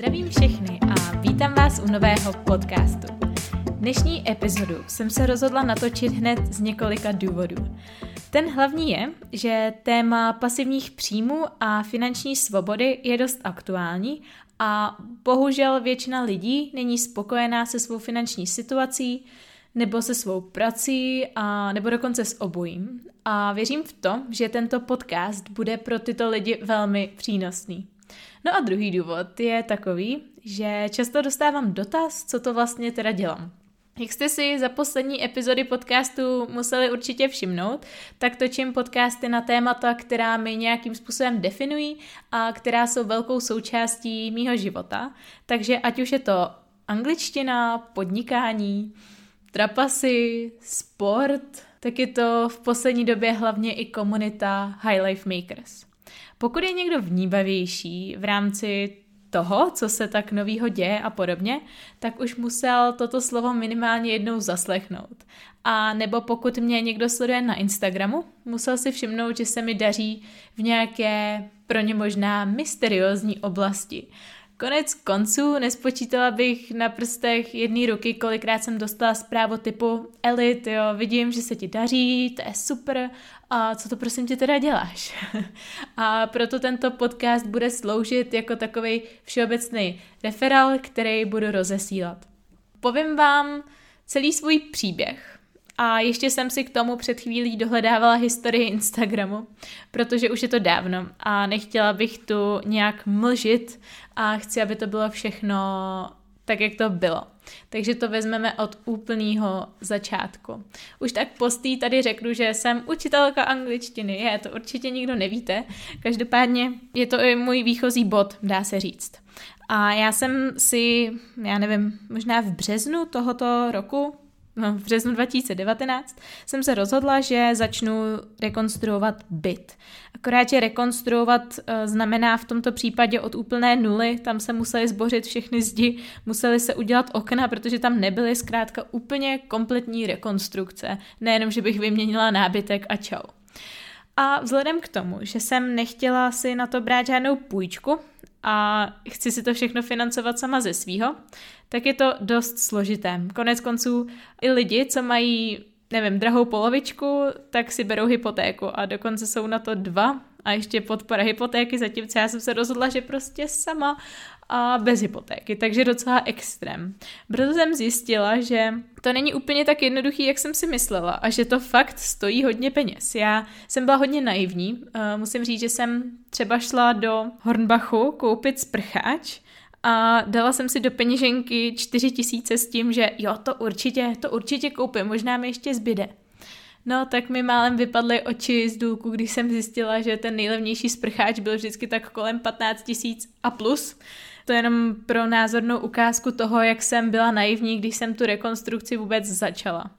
Zdravím všechny a vítám vás u nového podcastu. Dnešní epizodu jsem se rozhodla natočit hned z několika důvodů. Ten hlavní je, že téma pasivních příjmů a finanční svobody je dost aktuální a bohužel většina lidí není spokojená se svou finanční situací, nebo se svou prací, a, nebo dokonce s obojím. A věřím v to, že tento podcast bude pro tyto lidi velmi přínosný. No a druhý důvod je takový, že často dostávám dotaz, co to vlastně teda dělám. Jak jste si za poslední epizody podcastu museli určitě všimnout, tak točím podcasty na témata, která mi nějakým způsobem definují a která jsou velkou součástí mýho života. Takže ať už je to angličtina, podnikání, trapasy, sport, tak je to v poslední době hlavně i komunita High Life Makers. Pokud je někdo vnímavější v rámci toho, co se tak novýho děje a podobně, tak už musel toto slovo minimálně jednou zaslechnout. A nebo pokud mě někdo sleduje na Instagramu, musel si všimnout, že se mi daří v nějaké pro ně možná mysteriózní oblasti. Konec konců nespočítala bych na prstech jedné ruky, kolikrát jsem dostala zprávu typu Elit, jo, vidím, že se ti daří, to je super, a co to prosím tě teda děláš? a proto tento podcast bude sloužit jako takový všeobecný referál, který budu rozesílat. Povím vám celý svůj příběh, a ještě jsem si k tomu před chvílí dohledávala historii Instagramu, protože už je to dávno a nechtěla bych tu nějak mlžit a chci, aby to bylo všechno tak, jak to bylo. Takže to vezmeme od úplného začátku. Už tak postý tady řeknu, že jsem učitelka angličtiny. Je, to určitě nikdo nevíte. Každopádně je to i můj výchozí bod, dá se říct. A já jsem si, já nevím, možná v březnu tohoto roku, v březnu 2019 jsem se rozhodla, že začnu rekonstruovat byt. Akorát, že rekonstruovat uh, znamená v tomto případě od úplné nuly, tam se museli zbořit všechny zdi, museli se udělat okna, protože tam nebyly zkrátka úplně kompletní rekonstrukce. Nejenom, že bych vyměnila nábytek a čau. A vzhledem k tomu, že jsem nechtěla si na to brát žádnou půjčku a chci si to všechno financovat sama ze svýho, tak je to dost složité. Konec konců i lidi, co mají, nevím, drahou polovičku, tak si berou hypotéku a dokonce jsou na to dva a ještě podpora hypotéky, zatímco já jsem se rozhodla, že prostě sama a bez hypotéky, takže docela extrém. Proto jsem zjistila, že to není úplně tak jednoduchý, jak jsem si myslela a že to fakt stojí hodně peněz. Já jsem byla hodně naivní, uh, musím říct, že jsem třeba šla do Hornbachu koupit sprcháč, a dala jsem si do peněženky 4 tisíce s tím, že jo, to určitě, to určitě koupím, možná mi ještě zbyde. No, tak mi málem vypadly oči z důlku, když jsem zjistila, že ten nejlevnější sprcháč byl vždycky tak kolem 15 tisíc a plus. To je jenom pro názornou ukázku toho, jak jsem byla naivní, když jsem tu rekonstrukci vůbec začala.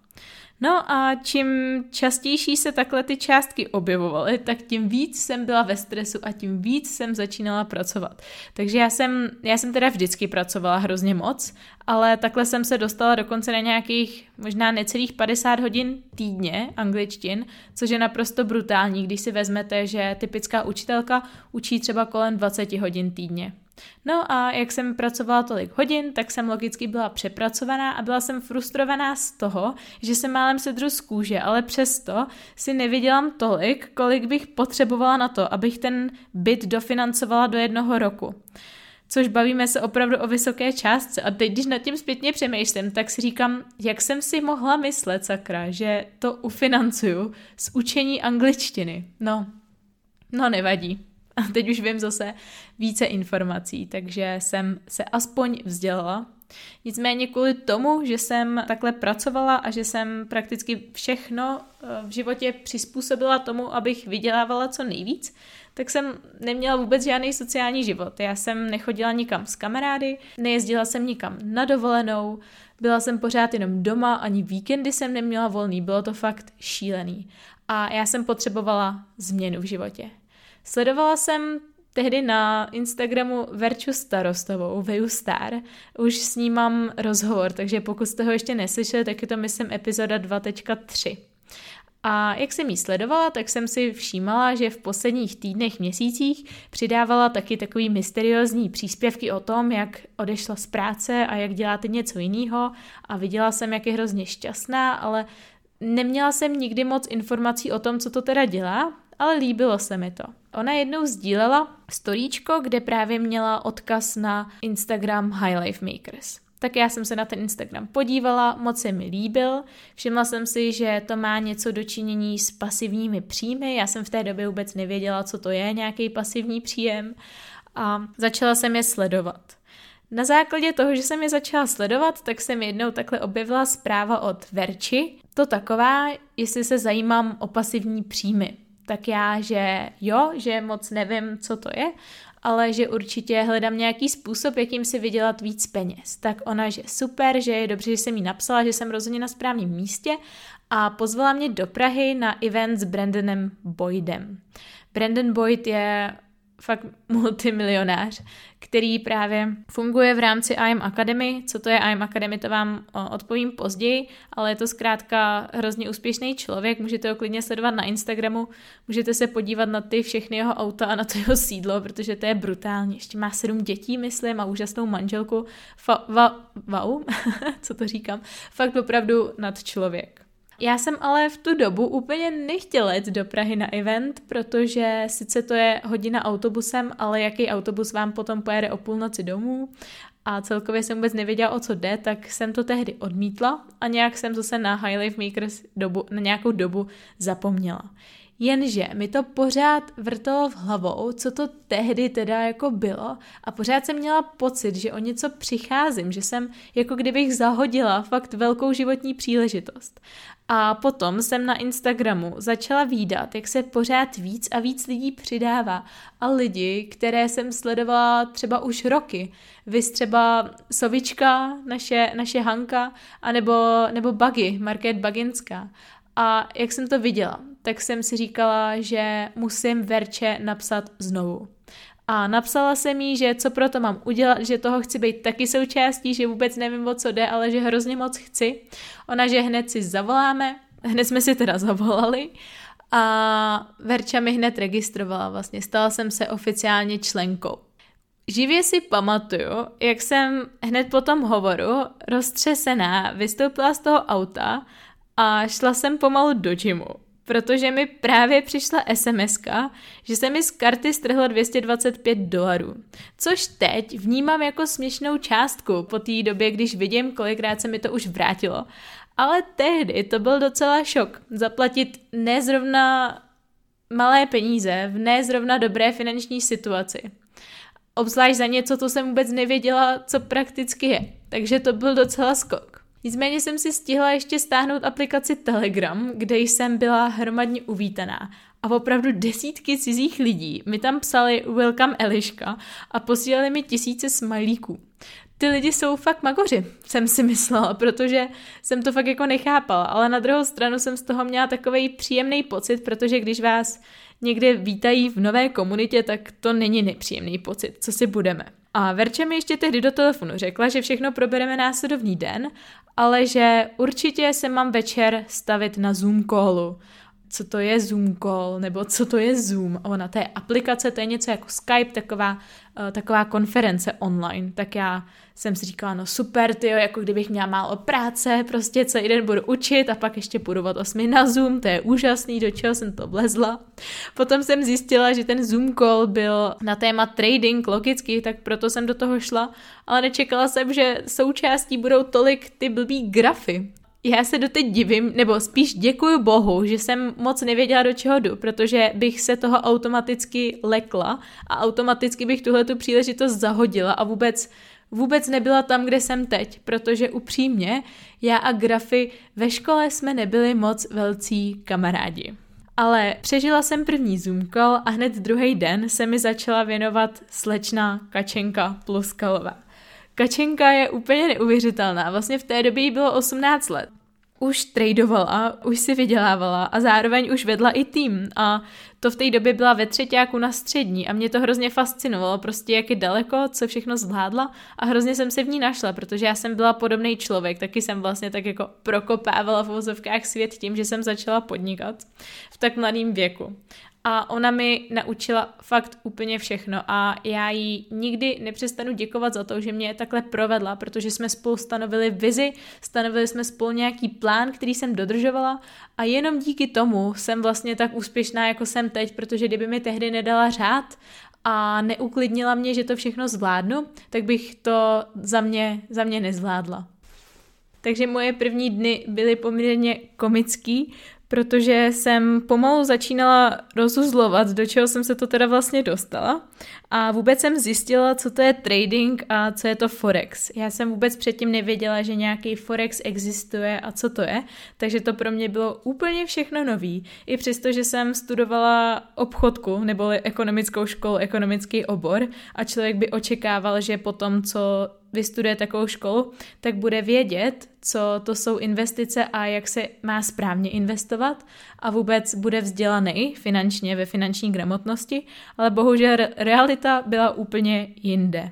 No a čím častější se takhle ty částky objevovaly, tak tím víc jsem byla ve stresu a tím víc jsem začínala pracovat. Takže já jsem, já jsem teda vždycky pracovala hrozně moc, ale takhle jsem se dostala dokonce na nějakých možná necelých 50 hodin týdně angličtin, což je naprosto brutální, když si vezmete, že typická učitelka učí třeba kolem 20 hodin týdně. No a jak jsem pracovala tolik hodin, tak jsem logicky byla přepracovaná a byla jsem frustrovaná z toho, že se málem sedru z kůže, ale přesto si nevydělám tolik, kolik bych potřebovala na to, abych ten byt dofinancovala do jednoho roku. Což bavíme se opravdu o vysoké částce. A teď, když nad tím zpětně přemýšlím, tak si říkám, jak jsem si mohla myslet, sakra, že to ufinancuju z učení angličtiny. No, no nevadí. A teď už vím zase více informací, takže jsem se aspoň vzdělala. Nicméně kvůli tomu, že jsem takhle pracovala a že jsem prakticky všechno eh, v životě přizpůsobila tomu, abych vydělávala co nejvíc, tak jsem neměla vůbec žádný sociální život. Já jsem nechodila nikam s kamarády, nejezdila jsem nikam na dovolenou, byla jsem pořád jenom doma, ani víkendy jsem neměla volný, bylo to fakt šílený. A já jsem potřebovala změnu v životě. Sledovala jsem tehdy na Instagramu Verču Starostovou, Veju Star. Už s ní mám rozhovor, takže pokud jste ho ještě neslyšeli, tak je to myslím epizoda 2.3. A jak jsem jí sledovala, tak jsem si všímala, že v posledních týdnech, měsících přidávala taky takový mysteriózní příspěvky o tom, jak odešla z práce a jak děláte něco jiného a viděla jsem, jak je hrozně šťastná, ale neměla jsem nikdy moc informací o tom, co to teda dělá, ale líbilo se mi to. Ona jednou sdílela storíčko, kde právě měla odkaz na Instagram High Life Makers. Tak já jsem se na ten Instagram podívala, moc se mi líbil, všimla jsem si, že to má něco dočinění s pasivními příjmy, já jsem v té době vůbec nevěděla, co to je nějaký pasivní příjem a začala jsem je sledovat. Na základě toho, že jsem je začala sledovat, tak jsem jednou takhle objevila zpráva od Verči. To taková, jestli se zajímám o pasivní příjmy. Tak já, že jo, že moc nevím, co to je, ale že určitě hledám nějaký způsob, jakým si vydělat víc peněz. Tak ona, že super, že je dobře, že jsem jí napsala, že jsem rozhodně na správném místě a pozvala mě do Prahy na event s Brandonem Boydem. Brandon Boyd je fakt multimilionář, který právě funguje v rámci IM Academy. Co to je IM Academy, to vám odpovím později, ale je to zkrátka hrozně úspěšný člověk, můžete ho klidně sledovat na Instagramu, můžete se podívat na ty všechny jeho auta a na to jeho sídlo, protože to je brutální. Ještě má sedm dětí, myslím, a úžasnou manželku. Fa- va- wow, co to říkám? Fakt opravdu nad člověk. Já jsem ale v tu dobu úplně nechtěla jet do Prahy na event, protože sice to je hodina autobusem, ale jaký autobus vám potom pojede o půlnoci domů a celkově jsem vůbec nevěděla, o co jde, tak jsem to tehdy odmítla a nějak jsem zase na High Life Makers dobu, na nějakou dobu zapomněla. Jenže mi to pořád vrtalo v hlavou, co to tehdy teda jako bylo a pořád jsem měla pocit, že o něco přicházím, že jsem jako kdybych zahodila fakt velkou životní příležitost. A potom jsem na Instagramu začala výdat, jak se pořád víc a víc lidí přidává a lidi, které jsem sledovala třeba už roky, vy třeba Sovička, naše, naše Hanka, anebo, nebo Buggy, Market Baginská. A jak jsem to viděla, tak jsem si říkala, že musím Verče napsat znovu. A napsala jsem jí, že co pro to mám udělat, že toho chci být taky součástí, že vůbec nevím, o co jde, ale že hrozně moc chci. Ona, že hned si zavoláme, hned jsme si teda zavolali a Verča mi hned registrovala, vlastně stala jsem se oficiálně členkou. Živě si pamatuju, jak jsem hned po tom hovoru roztřesená vystoupila z toho auta a šla jsem pomalu do gymu, protože mi právě přišla sms že se mi z karty strhlo 225 dolarů. Což teď vnímám jako směšnou částku po té době, když vidím, kolikrát se mi to už vrátilo. Ale tehdy to byl docela šok. Zaplatit nezrovna malé peníze v nezrovna dobré finanční situaci. Obzvlášť za něco, co jsem vůbec nevěděla, co prakticky je. Takže to byl docela skok. Nicméně jsem si stihla ještě stáhnout aplikaci Telegram, kde jsem byla hromadně uvítaná. A opravdu desítky cizích lidí mi tam psali Welcome Eliška a posílali mi tisíce smajlíků. Ty lidi jsou fakt magoři, jsem si myslela, protože jsem to fakt jako nechápala, ale na druhou stranu jsem z toho měla takový příjemný pocit, protože když vás někde vítají v nové komunitě, tak to není nepříjemný pocit, co si budeme. A Verče mi ještě tehdy do telefonu řekla, že všechno probereme následovný den, ale že určitě se mám večer stavit na Zoom callu. Co to je Zoom call, nebo co to je Zoom. Ona, to je aplikace, to je něco jako Skype, taková, uh, taková konference online. Tak já jsem si říkala, no super, ty jako kdybych měla málo práce, prostě celý den budu učit a pak ještě půjdu od 8 na Zoom, to je úžasný, do čeho jsem to vlezla. Potom jsem zjistila, že ten Zoom call byl na téma trading, logicky, tak proto jsem do toho šla, ale nečekala jsem, že součástí budou tolik ty blbý grafy. Já se doteď divím, nebo spíš děkuji bohu, že jsem moc nevěděla, do čeho jdu, protože bych se toho automaticky lekla a automaticky bych tuhle tu příležitost zahodila a vůbec vůbec nebyla tam, kde jsem teď, protože upřímně, já a grafy ve škole jsme nebyli moc velcí kamarádi. Ale přežila jsem první Zoom call a hned druhý den se mi začala věnovat slečna Kačenka Pluskalová. Kačenka je úplně neuvěřitelná, vlastně v té době jí bylo 18 let. už tradovala, už si vydělávala a zároveň už vedla i tým. A to v té době byla ve třetíku na střední a mě to hrozně fascinovalo, prostě jak je daleko, co všechno zvládla a hrozně jsem se v ní našla, protože já jsem byla podobný člověk, taky jsem vlastně tak jako prokopávala v vozovkách svět tím, že jsem začala podnikat v tak mladém věku a ona mi naučila fakt úplně všechno a já jí nikdy nepřestanu děkovat za to, že mě takhle provedla, protože jsme spolu stanovili vizi, stanovili jsme spolu nějaký plán, který jsem dodržovala a jenom díky tomu jsem vlastně tak úspěšná, jako jsem teď, protože kdyby mi tehdy nedala řád a neuklidnila mě, že to všechno zvládnu, tak bych to za mě, za mě nezvládla. Takže moje první dny byly poměrně komický, protože jsem pomalu začínala rozuzlovat, do čeho jsem se to teda vlastně dostala. A vůbec jsem zjistila, co to je trading a co je to Forex. Já jsem vůbec předtím nevěděla, že nějaký Forex existuje a co to je, takže to pro mě bylo úplně všechno nový. I přesto, že jsem studovala obchodku nebo ekonomickou školu, ekonomický obor a člověk by očekával, že po tom, co vystuduje takovou školu, tak bude vědět, co to jsou investice a jak se má správně investovat a vůbec bude vzdělaný finančně ve finanční gramotnosti, ale bohužel realita byla úplně jinde.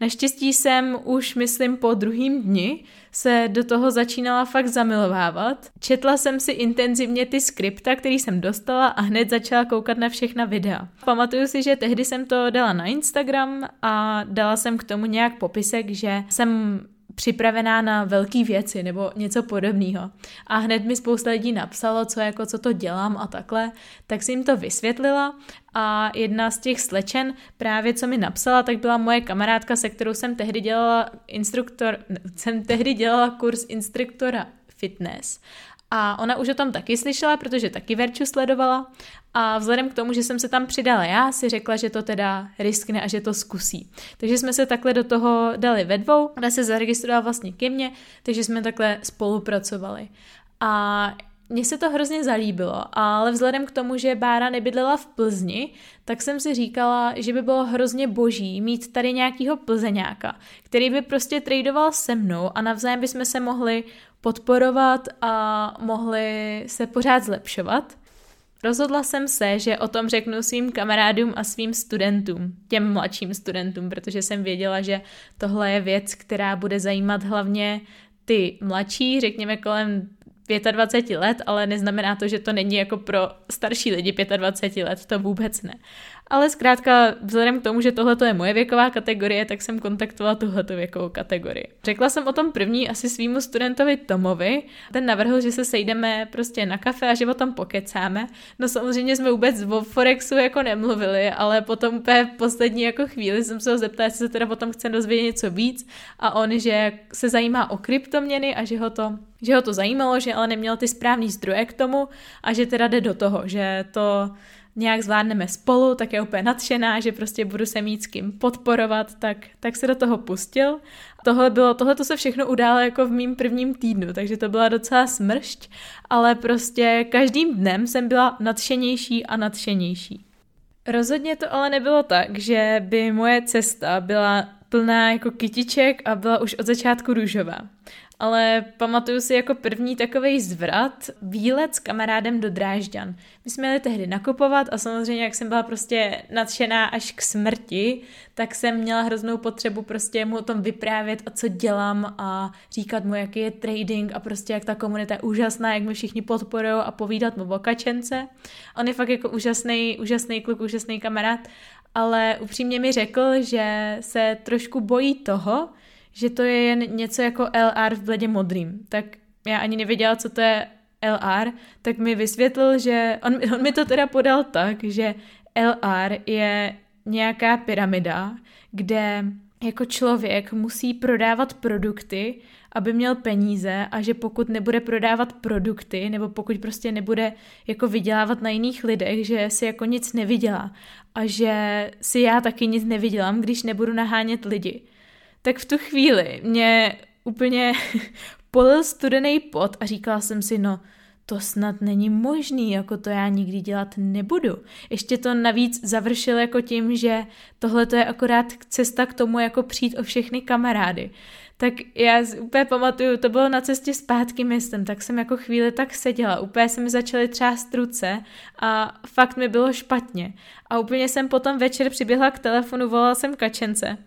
Naštěstí jsem už, myslím, po druhým dni se do toho začínala fakt zamilovávat. Četla jsem si intenzivně ty skripta, který jsem dostala a hned začala koukat na všechna videa. Pamatuju si, že tehdy jsem to dala na Instagram a dala jsem k tomu nějak popisek, že jsem připravená na velké věci nebo něco podobného. A hned mi spousta lidí napsalo, co jako co to dělám a takhle, tak si jim to vysvětlila a jedna z těch slečen právě co mi napsala, tak byla moje kamarádka, se kterou jsem tehdy dělala instruktor, jsem tehdy dělala kurz instruktora fitness. A ona už o tom taky slyšela, protože taky Verču sledovala a vzhledem k tomu, že jsem se tam přidala já, si řekla, že to teda riskne a že to zkusí. Takže jsme se takhle do toho dali ve dvou, ona se zaregistrovala vlastně ke mně, takže jsme takhle spolupracovali. A mně se to hrozně zalíbilo, ale vzhledem k tomu, že Bára nebydlela v Plzni, tak jsem si říkala, že by bylo hrozně boží mít tady nějakýho plzeňáka, který by prostě tradoval se mnou a navzájem bychom se mohli podporovat a mohli se pořád zlepšovat. Rozhodla jsem se, že o tom řeknu svým kamarádům a svým studentům, těm mladším studentům, protože jsem věděla, že tohle je věc, která bude zajímat hlavně ty mladší, řekněme kolem 25 let, ale neznamená to, že to není jako pro starší lidi 25 let, to vůbec ne. Ale zkrátka, vzhledem k tomu, že tohle je moje věková kategorie, tak jsem kontaktovala tuhleto věkovou kategorii. Řekla jsem o tom první asi svýmu studentovi Tomovi. Ten navrhl, že se sejdeme prostě na kafe a že o tom pokecáme. No samozřejmě jsme vůbec o Forexu jako nemluvili, ale potom úplně v poslední jako chvíli jsem se ho zeptala, jestli se teda potom chce dozvědět něco víc a on, že se zajímá o kryptoměny a že ho to že ho to zajímalo, že ale neměl ty správný zdroje k tomu a že teda jde do toho, že to nějak zvládneme spolu, tak je úplně nadšená, že prostě budu se mít s kým podporovat, tak, tak se do toho pustil. Tohle bylo, tohle to se všechno událo jako v mým prvním týdnu, takže to byla docela smršť, ale prostě každým dnem jsem byla nadšenější a nadšenější. Rozhodně to ale nebylo tak, že by moje cesta byla plná jako kytiček a byla už od začátku růžová ale pamatuju si jako první takový zvrat výlet s kamarádem do Drážďan. My jsme jeli tehdy nakupovat a samozřejmě, jak jsem byla prostě nadšená až k smrti, tak jsem měla hroznou potřebu prostě mu o tom vyprávět a co dělám a říkat mu, jaký je trading a prostě jak ta komunita je úžasná, jak mi všichni podporují a povídat mu o kačence. On je fakt jako úžasný, úžasný kluk, úžasný kamarád, ale upřímně mi řekl, že se trošku bojí toho, že to je jen něco jako LR v bledě modrým. Tak já ani nevěděla, co to je LR, tak mi vysvětlil, že on, on mi to teda podal tak, že LR je nějaká pyramida, kde jako člověk musí prodávat produkty, aby měl peníze a že pokud nebude prodávat produkty nebo pokud prostě nebude jako vydělávat na jiných lidech, že si jako nic nevydělá a že si já taky nic nevydělám, když nebudu nahánět lidi tak v tu chvíli mě úplně polil studený pot a říkala jsem si, no to snad není možný, jako to já nikdy dělat nebudu. Ještě to navíc završil jako tím, že tohle to je akorát cesta k tomu, jako přijít o všechny kamarády. tak já úplně pamatuju, to bylo na cestě zpátky městem, tak jsem jako chvíli tak seděla, úplně se mi začaly třást ruce a fakt mi bylo špatně. A úplně jsem potom večer přiběhla k telefonu, volala jsem kačence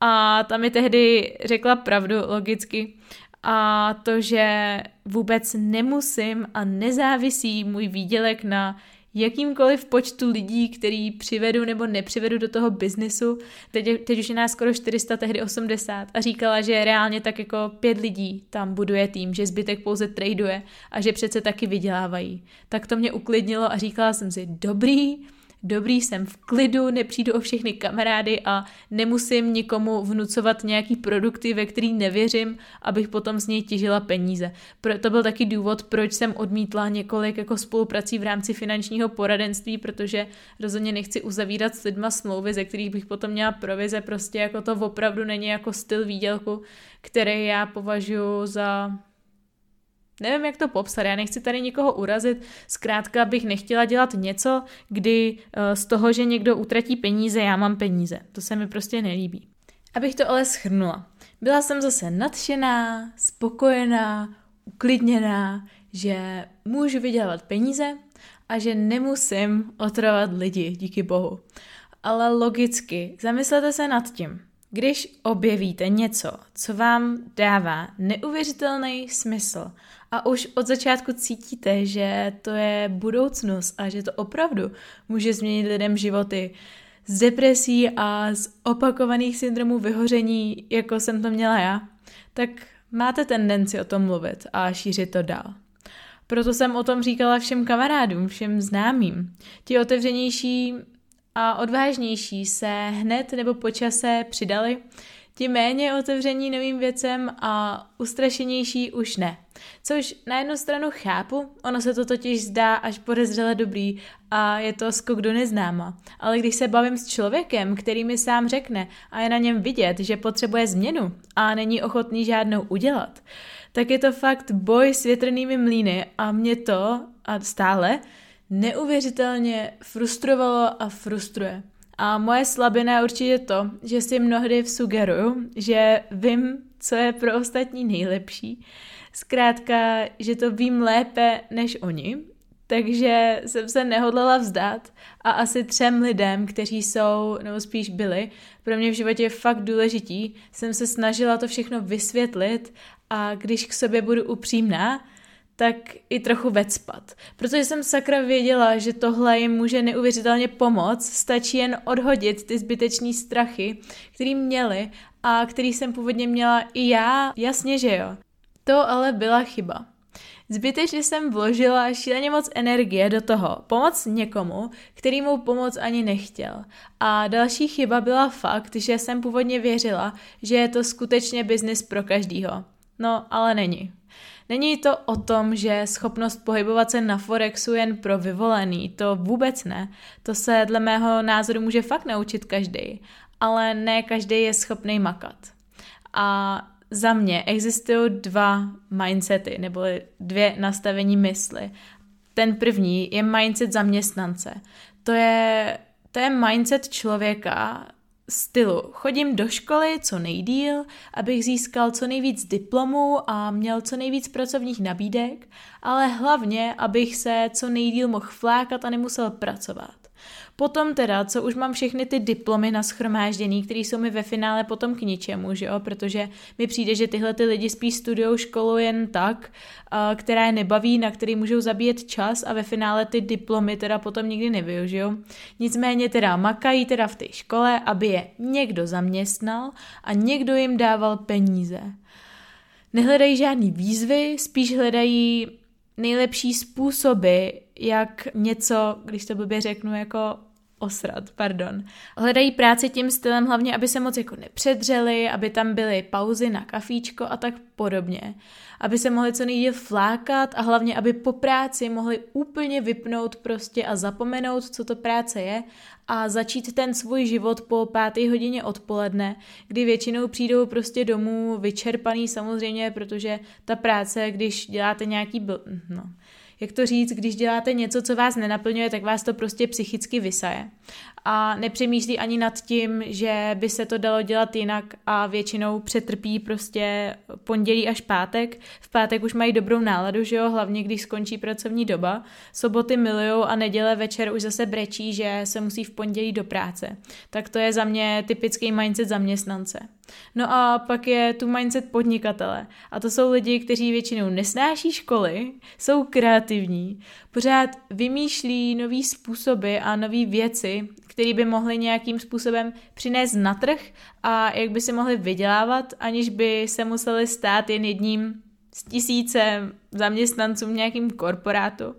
a ta mi tehdy řekla pravdu logicky a to, že vůbec nemusím a nezávisí můj výdělek na jakýmkoliv počtu lidí, který přivedu nebo nepřivedu do toho biznesu. Teď, teď už je nás skoro 400, tehdy 80 a říkala, že reálně tak jako pět lidí tam buduje tým, že zbytek pouze traduje a že přece taky vydělávají. Tak to mě uklidnilo a říkala jsem si, dobrý, dobrý, jsem v klidu, nepřijdu o všechny kamarády a nemusím nikomu vnucovat nějaký produkty, ve který nevěřím, abych potom z něj těžila peníze. To byl taky důvod, proč jsem odmítla několik jako spoluprací v rámci finančního poradenství, protože rozhodně nechci uzavírat s lidma smlouvy, ze kterých bych potom měla provize, prostě jako to opravdu není jako styl výdělku, který já považuji za Nevím, jak to popsat, já nechci tady nikoho urazit, zkrátka bych nechtěla dělat něco, kdy eh, z toho, že někdo utratí peníze, já mám peníze. To se mi prostě nelíbí. Abych to ale schrnula. Byla jsem zase nadšená, spokojená, uklidněná, že můžu vydělat peníze a že nemusím otravovat lidi, díky bohu. Ale logicky, zamyslete se nad tím. Když objevíte něco, co vám dává neuvěřitelný smysl a už od začátku cítíte, že to je budoucnost a že to opravdu může změnit lidem životy z depresí a z opakovaných syndromů vyhoření, jako jsem to měla já, tak máte tendenci o tom mluvit a šířit to dál. Proto jsem o tom říkala všem kamarádům, všem známým. Ti otevřenější a odvážnější se hned nebo po čase přidali, ti méně otevření novým věcem a ustrašenější už ne. Což na jednu stranu chápu, ono se to totiž zdá až podezřele dobrý a je to skok do neznáma. Ale když se bavím s člověkem, který mi sám řekne a je na něm vidět, že potřebuje změnu a není ochotný žádnou udělat, tak je to fakt boj s větrnými mlýny a mě to, a stále, neuvěřitelně frustrovalo a frustruje. A moje slabina je určitě to, že si mnohdy sugeruju, že vím, co je pro ostatní nejlepší. Zkrátka, že to vím lépe než oni, takže jsem se nehodlala vzdát a asi třem lidem, kteří jsou, nebo spíš byli, pro mě v životě fakt důležití, jsem se snažila to všechno vysvětlit a když k sobě budu upřímná, tak i trochu vecpat. Protože jsem sakra věděla, že tohle jim může neuvěřitelně pomoct, stačí jen odhodit ty zbytečné strachy, který měli a který jsem původně měla i já, jasně, že jo. To ale byla chyba. Zbytečně jsem vložila šíleně moc energie do toho, pomoct někomu, který mu pomoc ani nechtěl. A další chyba byla fakt, že jsem původně věřila, že je to skutečně biznis pro každýho. No, ale není. Není to o tom, že schopnost pohybovat se na Forexu jen pro vyvolený, to vůbec ne. To se dle mého názoru může fakt naučit každý, ale ne každý je schopný makat. A za mě existují dva mindsety, nebo dvě nastavení mysli. Ten první je mindset zaměstnance. To je, to je mindset člověka, stylu. Chodím do školy co nejdíl, abych získal co nejvíc diplomů a měl co nejvíc pracovních nabídek, ale hlavně, abych se co nejdíl mohl flákat a nemusel pracovat. Potom teda, co už mám všechny ty diplomy na schromážděný, které jsou mi ve finále potom k ničemu, že jo, protože mi přijde, že tyhle ty lidi spíš studují školu jen tak, která je nebaví, na který můžou zabíjet čas a ve finále ty diplomy teda potom nikdy nevyužijou. Nicméně teda makají teda v té škole, aby je někdo zaměstnal a někdo jim dával peníze. Nehledají žádný výzvy, spíš hledají nejlepší způsoby, jak něco, když to blbě řeknu, jako osrat, pardon. Hledají práci tím stylem hlavně, aby se moc jako nepředřeli, aby tam byly pauzy na kafíčko a tak podobně. Aby se mohli co nejdíl flákat a hlavně, aby po práci mohli úplně vypnout prostě a zapomenout, co to práce je a začít ten svůj život po páté hodině odpoledne, kdy většinou přijdou prostě domů vyčerpaný samozřejmě, protože ta práce, když děláte nějaký, bl- no, jak to říct, když děláte něco, co vás nenaplňuje, tak vás to prostě psychicky vysaje. A nepřemýšlí ani nad tím, že by se to dalo dělat jinak a většinou přetrpí prostě pondělí až pátek. V pátek už mají dobrou náladu, že jo, hlavně když skončí pracovní doba. Soboty milujou a neděle večer už zase brečí, že se musí v pondělí do práce. Tak to je za mě typický mindset zaměstnance. No a pak je tu mindset podnikatele. A to jsou lidi, kteří většinou nesnáší školy, jsou kreativní, pořád vymýšlí nové způsoby a nové věci, které by mohly nějakým způsobem přinést na trh a jak by si mohli vydělávat, aniž by se museli stát jen jedním z tisíce zaměstnanců v nějakým korporátu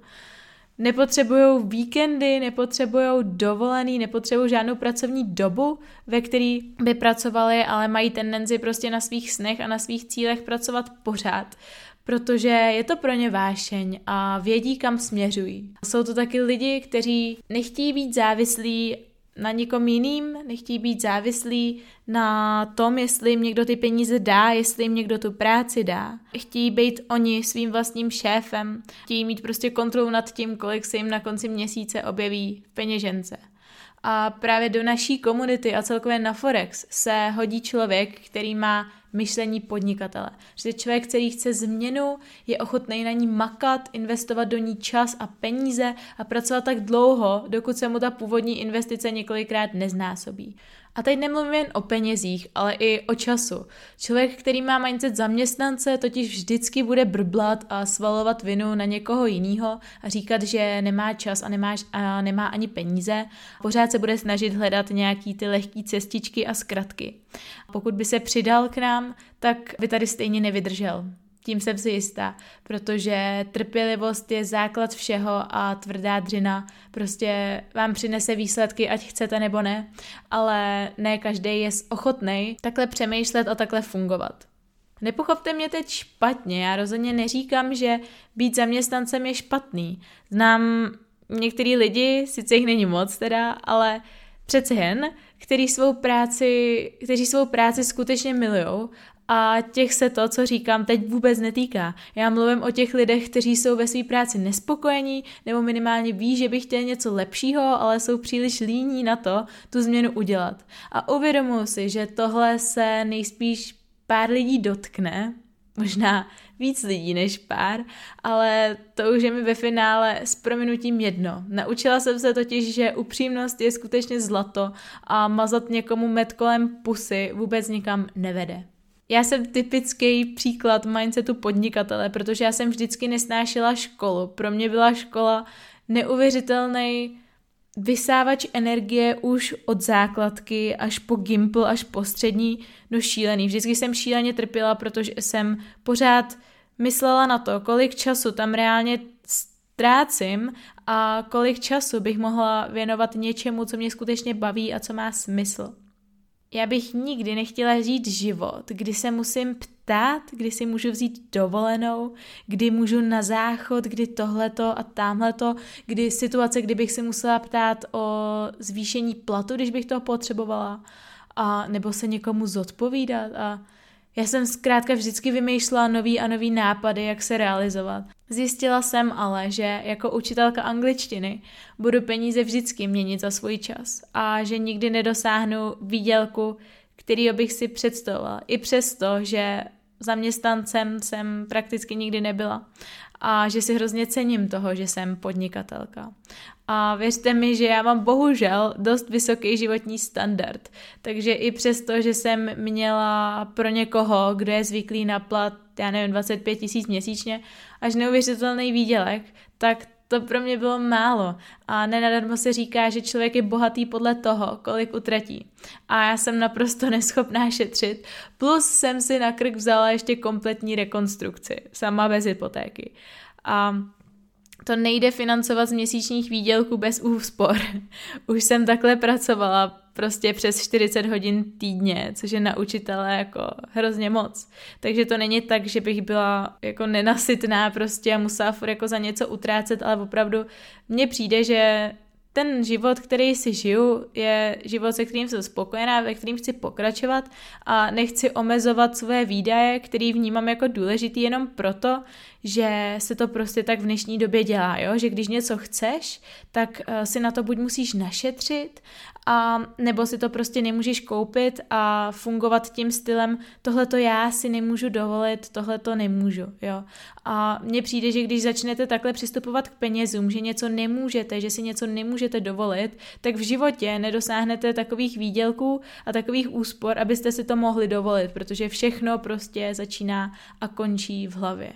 nepotřebují víkendy, nepotřebují dovolený, nepotřebují žádnou pracovní dobu, ve který by pracovali, ale mají tendenci prostě na svých snech a na svých cílech pracovat pořád protože je to pro ně vášeň a vědí, kam směřují. Jsou to taky lidi, kteří nechtějí být závislí na někom jiným, nechtějí být závislí na tom, jestli jim někdo ty peníze dá, jestli jim někdo tu práci dá. Chtějí být oni svým vlastním šéfem, chtějí mít prostě kontrolu nad tím, kolik se jim na konci měsíce objeví v peněžence. A právě do naší komunity a celkově na Forex se hodí člověk, který má myšlení podnikatele. Že člověk, který chce změnu, je ochotný na ní makat, investovat do ní čas a peníze a pracovat tak dlouho, dokud se mu ta původní investice několikrát neznásobí. A teď nemluvím jen o penězích, ale i o času. Člověk, který má mindset zaměstnance, totiž vždycky bude brblat a svalovat vinu na někoho jiného a říkat, že nemá čas a nemá, a nemá ani peníze. Pořád se bude snažit hledat nějaký ty lehké cestičky a zkratky. Pokud by se přidal k nám, tak by tady stejně nevydržel. Tím jsem si jistá, protože trpělivost je základ všeho a tvrdá dřina prostě vám přinese výsledky, ať chcete nebo ne, ale ne každý je ochotný takhle přemýšlet a takhle fungovat. Nepochopte mě teď špatně, já rozhodně neříkám, že být zaměstnancem je špatný. Znám některý lidi, sice jich není moc teda, ale přece jen, který svou práci, kteří svou práci skutečně milujou a těch se to, co říkám, teď vůbec netýká. Já mluvím o těch lidech, kteří jsou ve své práci nespokojení nebo minimálně ví, že by chtěli něco lepšího, ale jsou příliš líní na to tu změnu udělat. A uvědomuji si, že tohle se nejspíš pár lidí dotkne, možná víc lidí než pár, ale to už je mi ve finále s prominutím jedno. Naučila jsem se totiž, že upřímnost je skutečně zlato a mazat někomu med kolem pusy vůbec nikam nevede. Já jsem typický příklad mindsetu podnikatele, protože já jsem vždycky nesnášela školu. Pro mě byla škola neuvěřitelný vysávač energie už od základky až po gimpl, až po střední, no šílený. Vždycky jsem šíleně trpěla, protože jsem pořád myslela na to, kolik času tam reálně ztrácím a kolik času bych mohla věnovat něčemu, co mě skutečně baví a co má smysl. Já bych nikdy nechtěla žít život, kdy se musím ptát, kdy si můžu vzít dovolenou, kdy můžu na záchod, kdy tohleto a tamhleto, kdy situace, kdy bych si musela ptát o zvýšení platu, když bych to potřebovala, a nebo se někomu zodpovídat a já jsem zkrátka vždycky vymýšlela nový a nový nápady, jak se realizovat. Zjistila jsem ale, že jako učitelka angličtiny budu peníze vždycky měnit za svůj čas a že nikdy nedosáhnu výdělku, který bych si představovala. I přesto, že zaměstnancem jsem prakticky nikdy nebyla a že si hrozně cením toho, že jsem podnikatelka. A věřte mi, že já mám bohužel dost vysoký životní standard. Takže i přesto, že jsem měla pro někoho, kdo je zvyklý na plat, já nevím, 25 tisíc měsíčně, až neuvěřitelný výdělek, tak to pro mě bylo málo. A nenadarmo se říká, že člověk je bohatý podle toho, kolik utratí. A já jsem naprosto neschopná šetřit. Plus jsem si na krk vzala ještě kompletní rekonstrukci, sama bez hypotéky. A to nejde financovat z měsíčních výdělků bez úspor. Už jsem takhle pracovala prostě přes 40 hodin týdně, což je na učitele jako hrozně moc. Takže to není tak, že bych byla jako nenasytná prostě a musela furt jako za něco utrácet, ale opravdu mně přijde, že ten život, který si žiju, je život, se kterým jsem spokojená, ve kterým chci pokračovat a nechci omezovat své výdaje, který vnímám jako důležitý jenom proto, že se to prostě tak v dnešní době dělá, jo? že když něco chceš, tak uh, si na to buď musíš našetřit, a nebo si to prostě nemůžeš koupit a fungovat tím stylem, tohle to já si nemůžu dovolit, tohle to nemůžu, jo. A mně přijde, že když začnete takhle přistupovat k penězům, že něco nemůžete, že si něco nemůžete dovolit, tak v životě nedosáhnete takových výdělků a takových úspor, abyste si to mohli dovolit, protože všechno prostě začíná a končí v hlavě.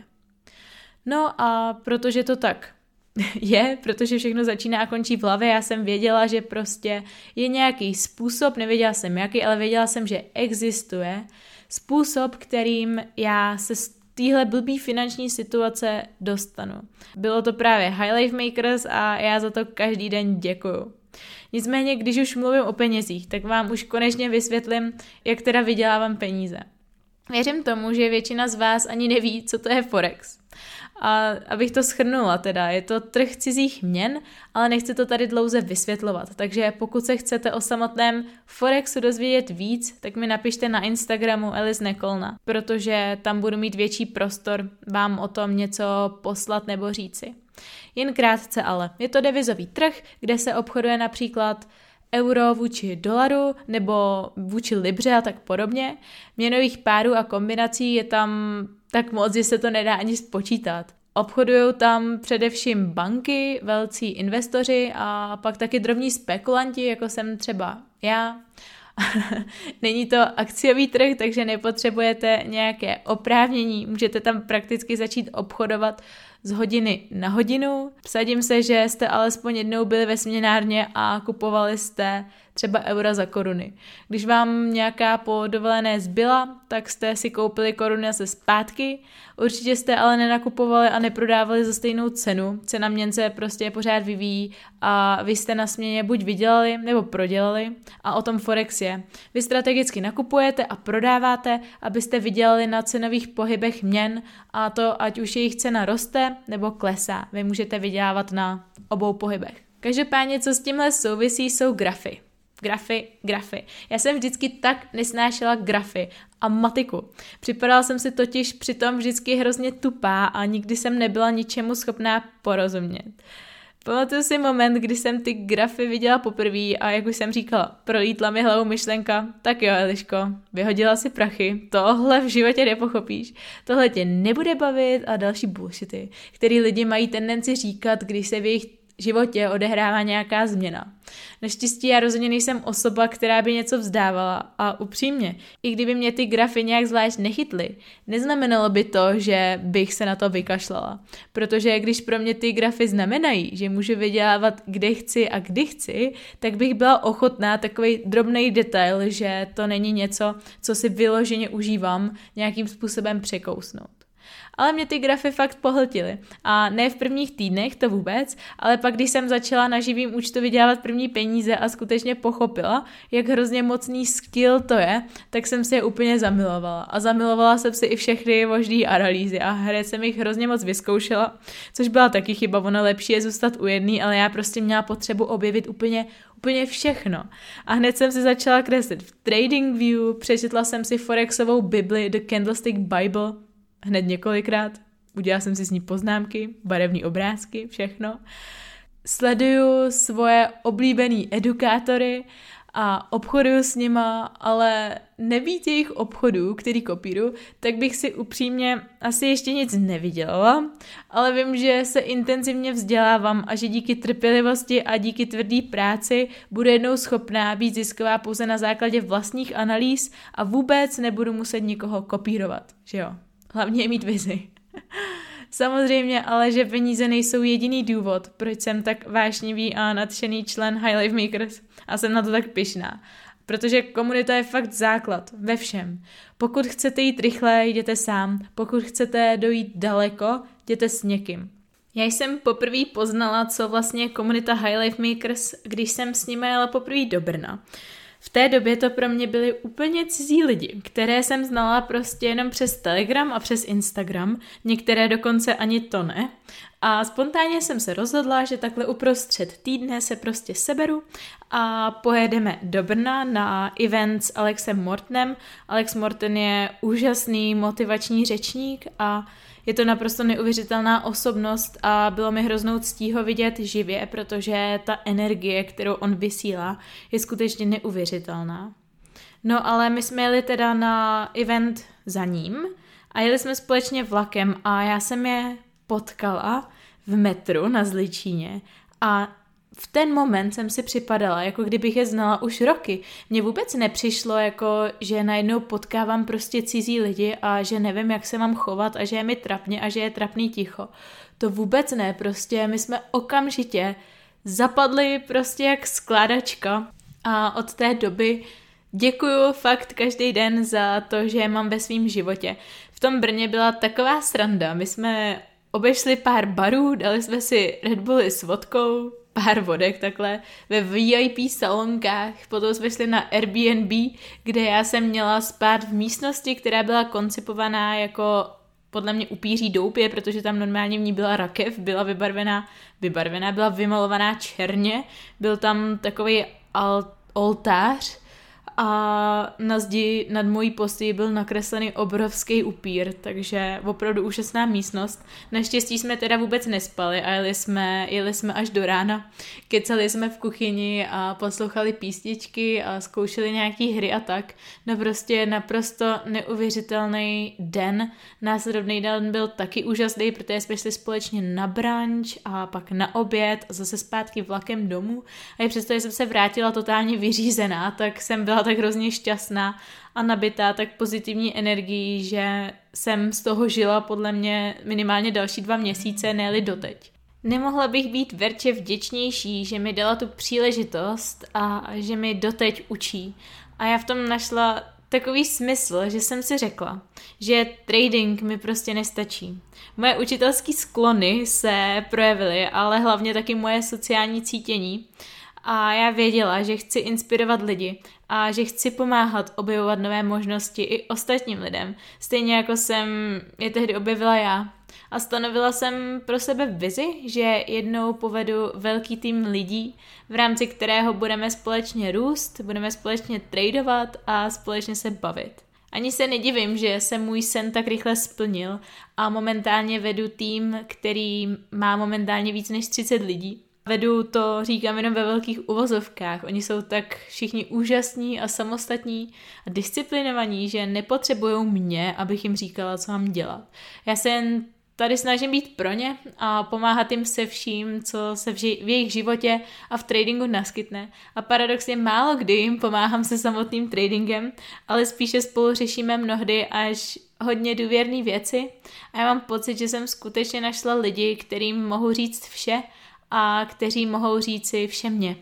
No a protože to tak je, protože všechno začíná a končí v hlavě. Já jsem věděla, že prostě je nějaký způsob, nevěděla jsem jaký, ale věděla jsem, že existuje způsob, kterým já se z téhle blbý finanční situace dostanu. Bylo to právě High Life Makers a já za to každý den děkuju. Nicméně, když už mluvím o penězích, tak vám už konečně vysvětlím, jak teda vydělávám peníze. Věřím tomu, že většina z vás ani neví, co to je Forex. A abych to schrnula teda, je to trh cizích měn, ale nechci to tady dlouze vysvětlovat. Takže pokud se chcete o samotném Forexu dozvědět víc, tak mi napište na Instagramu Elis Nekolna, protože tam budu mít větší prostor vám o tom něco poslat nebo říci. Jen krátce ale. Je to devizový trh, kde se obchoduje například euro vůči dolaru nebo vůči libře a tak podobně. Měnových párů a kombinací je tam tak moc, že se to nedá ani spočítat. Obchodují tam především banky, velcí investoři a pak taky drobní spekulanti, jako jsem třeba já. Není to akciový trh, takže nepotřebujete nějaké oprávnění, můžete tam prakticky začít obchodovat z hodiny na hodinu. Vsadím se, že jste alespoň jednou byli ve směnárně a kupovali jste třeba eura za koruny. Když vám nějaká po dovolené zbyla, tak jste si koupili koruny zase zpátky. Určitě jste ale nenakupovali a neprodávali za stejnou cenu. Cena měnce prostě pořád vyvíjí a vy jste na směně buď vydělali nebo prodělali a o tom Forex je. Vy strategicky nakupujete a prodáváte, abyste vydělali na cenových pohybech měn a to ať už jejich cena roste nebo klesá. Vy můžete vydělávat na obou pohybech. Každopádně, co s tímhle souvisí, jsou grafy. Grafy, grafy. Já jsem vždycky tak nesnášela grafy a matiku. Připadala jsem si totiž přitom vždycky hrozně tupá a nikdy jsem nebyla ničemu schopná porozumět. Pamatuju si moment, kdy jsem ty grafy viděla poprvé a jak už jsem říkala, prolítla mi hlavou myšlenka, tak jo, Eliško, vyhodila si prachy, tohle v životě nepochopíš, tohle tě nebude bavit a další bullshity, který lidi mají tendenci říkat, když se v jejich životě odehrává nějaká změna. Naštěstí já rozhodně nejsem osoba, která by něco vzdávala a upřímně, i kdyby mě ty grafy nějak zvlášť nechytly, neznamenalo by to, že bych se na to vykašlala. Protože když pro mě ty grafy znamenají, že můžu vydělávat kde chci a kdy chci, tak bych byla ochotná takový drobný detail, že to není něco, co si vyloženě užívám, nějakým způsobem překousnout ale mě ty grafy fakt pohltily. A ne v prvních týdnech, to vůbec, ale pak, když jsem začala na živým účtu vydělávat první peníze a skutečně pochopila, jak hrozně mocný skill to je, tak jsem si je úplně zamilovala. A zamilovala jsem si i všechny možné analýzy a hned jsem jich hrozně moc vyzkoušela, což byla taky chyba, ono lepší je zůstat u jedné, ale já prostě měla potřebu objevit úplně úplně všechno. A hned jsem si začala kreslit v TradingView, přečetla jsem si Forexovou Bibli The Candlestick Bible, hned několikrát. Udělala jsem si s ní poznámky, barevné obrázky, všechno. Sleduju svoje oblíbený edukátory a obchoduju s nima, ale nebýt jejich obchodů, který kopíru, tak bych si upřímně asi ještě nic neviděla, ale vím, že se intenzivně vzdělávám a že díky trpělivosti a díky tvrdé práci budu jednou schopná být zisková pouze na základě vlastních analýz a vůbec nebudu muset nikoho kopírovat, že jo? Hlavně je mít vizi. Samozřejmě ale, že peníze nejsou jediný důvod, proč jsem tak vášnivý a nadšený člen High Life Makers a jsem na to tak pyšná. Protože komunita je fakt základ ve všem. Pokud chcete jít rychle, jděte sám. Pokud chcete dojít daleko, jděte s někým. Já jsem poprvé poznala, co vlastně komunita High Life Makers, když jsem s nimi jela poprvé do Brna. V té době to pro mě byli úplně cizí lidi, které jsem znala prostě jenom přes Telegram a přes Instagram, některé dokonce ani to ne. A spontánně jsem se rozhodla, že takhle uprostřed týdne se prostě seberu a pojedeme do Brna na event s Alexem Mortnem. Alex Morten je úžasný motivační řečník a Je to naprosto neuvěřitelná osobnost a bylo mi hroznou ctí ho vidět živě, protože ta energie, kterou on vysílá, je skutečně neuvěřitelná. No ale my jsme jeli teda na event za ním a jeli jsme společně vlakem a já jsem je potkala v metru na Zličíně a v ten moment jsem si připadala, jako kdybych je znala už roky. Mně vůbec nepřišlo, jako že najednou potkávám prostě cizí lidi a že nevím, jak se mám chovat a že je mi trapně a že je trapný ticho. To vůbec ne, prostě my jsme okamžitě zapadli prostě jak skládačka a od té doby děkuju fakt každý den za to, že je mám ve svém životě. V tom Brně byla taková sranda, my jsme obešli pár barů, dali jsme si Red Bulli s vodkou, pár vodek takhle ve VIP salonkách, potom jsme šli na Airbnb, kde já jsem měla spát v místnosti, která byla koncipovaná jako podle mě upíří doupě, protože tam normálně v ní byla rakev, byla vybarvená, vybarvená, byla vymalovaná černě, byl tam takový oltář a na zdi nad mojí postí byl nakreslený obrovský upír, takže opravdu úžasná místnost. Naštěstí jsme teda vůbec nespali a jeli jsme, jeli jsme až do rána. Kecali jsme v kuchyni a poslouchali písničky a zkoušeli nějaký hry a tak. No prostě naprosto neuvěřitelný den. Následovný den byl taky úžasný, protože jsme šli společně na branč a pak na oběd a zase zpátky vlakem domů. A i přesto, že jsem se vrátila totálně vyřízená, tak jsem byla tak hrozně šťastná a nabitá tak pozitivní energií, že jsem z toho žila podle mě minimálně další dva měsíce, ne doteď. Nemohla bych být Verče vděčnější, že mi dala tu příležitost a že mi doteď učí. A já v tom našla takový smysl, že jsem si řekla, že trading mi prostě nestačí. Moje učitelské sklony se projevily, ale hlavně taky moje sociální cítění a já věděla, že chci inspirovat lidi a že chci pomáhat objevovat nové možnosti i ostatním lidem, stejně jako jsem je tehdy objevila já. A stanovila jsem pro sebe vizi, že jednou povedu velký tým lidí, v rámci kterého budeme společně růst, budeme společně tradovat a společně se bavit. Ani se nedivím, že se můj sen tak rychle splnil a momentálně vedu tým, který má momentálně víc než 30 lidí Vedu to, říkám jenom ve velkých uvozovkách. Oni jsou tak všichni úžasní a samostatní a disciplinovaní, že nepotřebují mě, abych jim říkala, co mám dělat. Já se jen tady snažím být pro ně a pomáhat jim se vším, co se v, ži- v jejich životě a v tradingu naskytne. A paradoxně málo kdy jim pomáhám se samotným tradingem, ale spíše spolu řešíme mnohdy až hodně důvěrné věci a já mám pocit, že jsem skutečně našla lidi, kterým mohu říct vše a kteří mohou říci vše mě.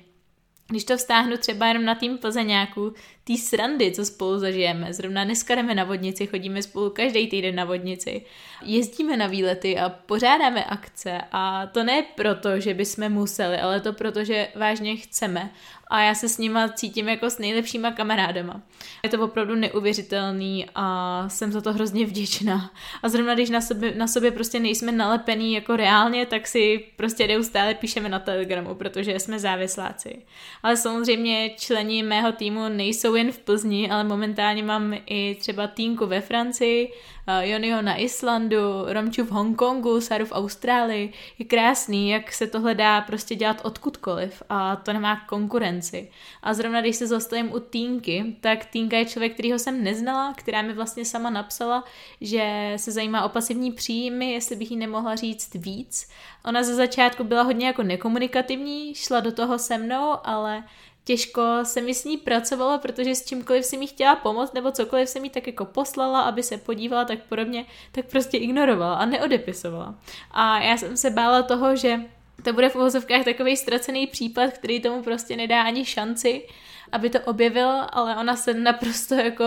Když to vztáhnu třeba jenom na tým Plzeňáků, tý srandy, co spolu zažijeme. Zrovna dneska jdeme na vodnici, chodíme spolu každý týden na vodnici. Jezdíme na výlety a pořádáme akce a to ne proto, že bychom museli, ale to proto, že vážně chceme a já se s nima cítím jako s nejlepšíma kamarádama. Je to opravdu neuvěřitelný a jsem za to hrozně vděčná. A zrovna když na sobě, na sobě prostě nejsme nalepený jako reálně, tak si prostě neustále píšeme na Telegramu, protože jsme závisláci. Ale samozřejmě členi mého týmu nejsou jen v Plzni, ale momentálně mám i třeba týmku ve Francii, Eh, Jonyho na Islandu, Romču v Hongkongu, Saru v Austrálii. Je krásný, jak se tohle dá prostě dělat odkudkoliv a to nemá konkurenci. A zrovna když se zastavím u Týnky, tak Týnka je člověk, kterýho jsem neznala, která mi vlastně sama napsala, že se zajímá o pasivní příjmy, jestli bych jí nemohla říct víc. Ona ze začátku byla hodně jako nekomunikativní, šla do toho se mnou, ale těžko se mi s ní pracovalo, protože s čímkoliv si mi chtěla pomoct, nebo cokoliv se mi tak jako poslala, aby se podívala tak podobně, tak prostě ignorovala a neodepisovala. A já jsem se bála toho, že to bude v uvozovkách takový ztracený případ, který tomu prostě nedá ani šanci, aby to objevil, ale ona se naprosto jako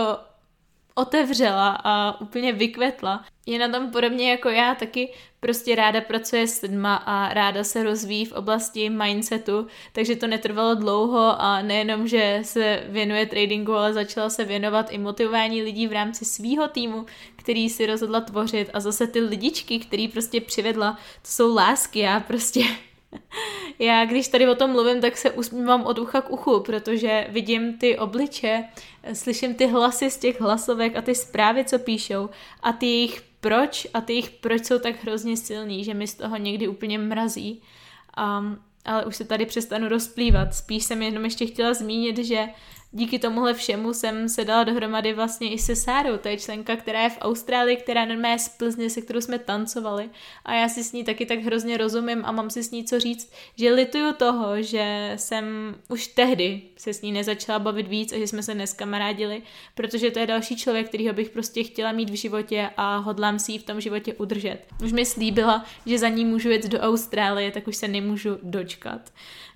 otevřela a úplně vykvetla. Je na tom podobně jako já, taky prostě ráda pracuje s lidma a ráda se rozvíjí v oblasti mindsetu, takže to netrvalo dlouho a nejenom, že se věnuje tradingu, ale začala se věnovat i motivování lidí v rámci svýho týmu, který si rozhodla tvořit a zase ty lidičky, který prostě přivedla, to jsou lásky, já prostě já, když tady o tom mluvím, tak se usmívám od ucha k uchu, protože vidím ty obliče, slyším ty hlasy z těch hlasovek a ty zprávy, co píšou a ty jejich proč a ty jejich proč jsou tak hrozně silný, že mi z toho někdy úplně mrazí. Um, ale už se tady přestanu rozplývat. Spíš jsem jenom ještě chtěla zmínit, že díky tomuhle všemu jsem se dala dohromady vlastně i se Sárou, to je členka, která je v Austrálii, která normálně z Plzně, se kterou jsme tancovali a já si s ní taky tak hrozně rozumím a mám si s ní co říct, že lituju toho, že jsem už tehdy se s ní nezačala bavit víc a že jsme se neskamarádili, protože to je další člověk, kterýho bych prostě chtěla mít v životě a hodlám si ji v tom životě udržet. Už mi slíbila, že za ní můžu jet do Austrálie, tak už se nemůžu dočkat.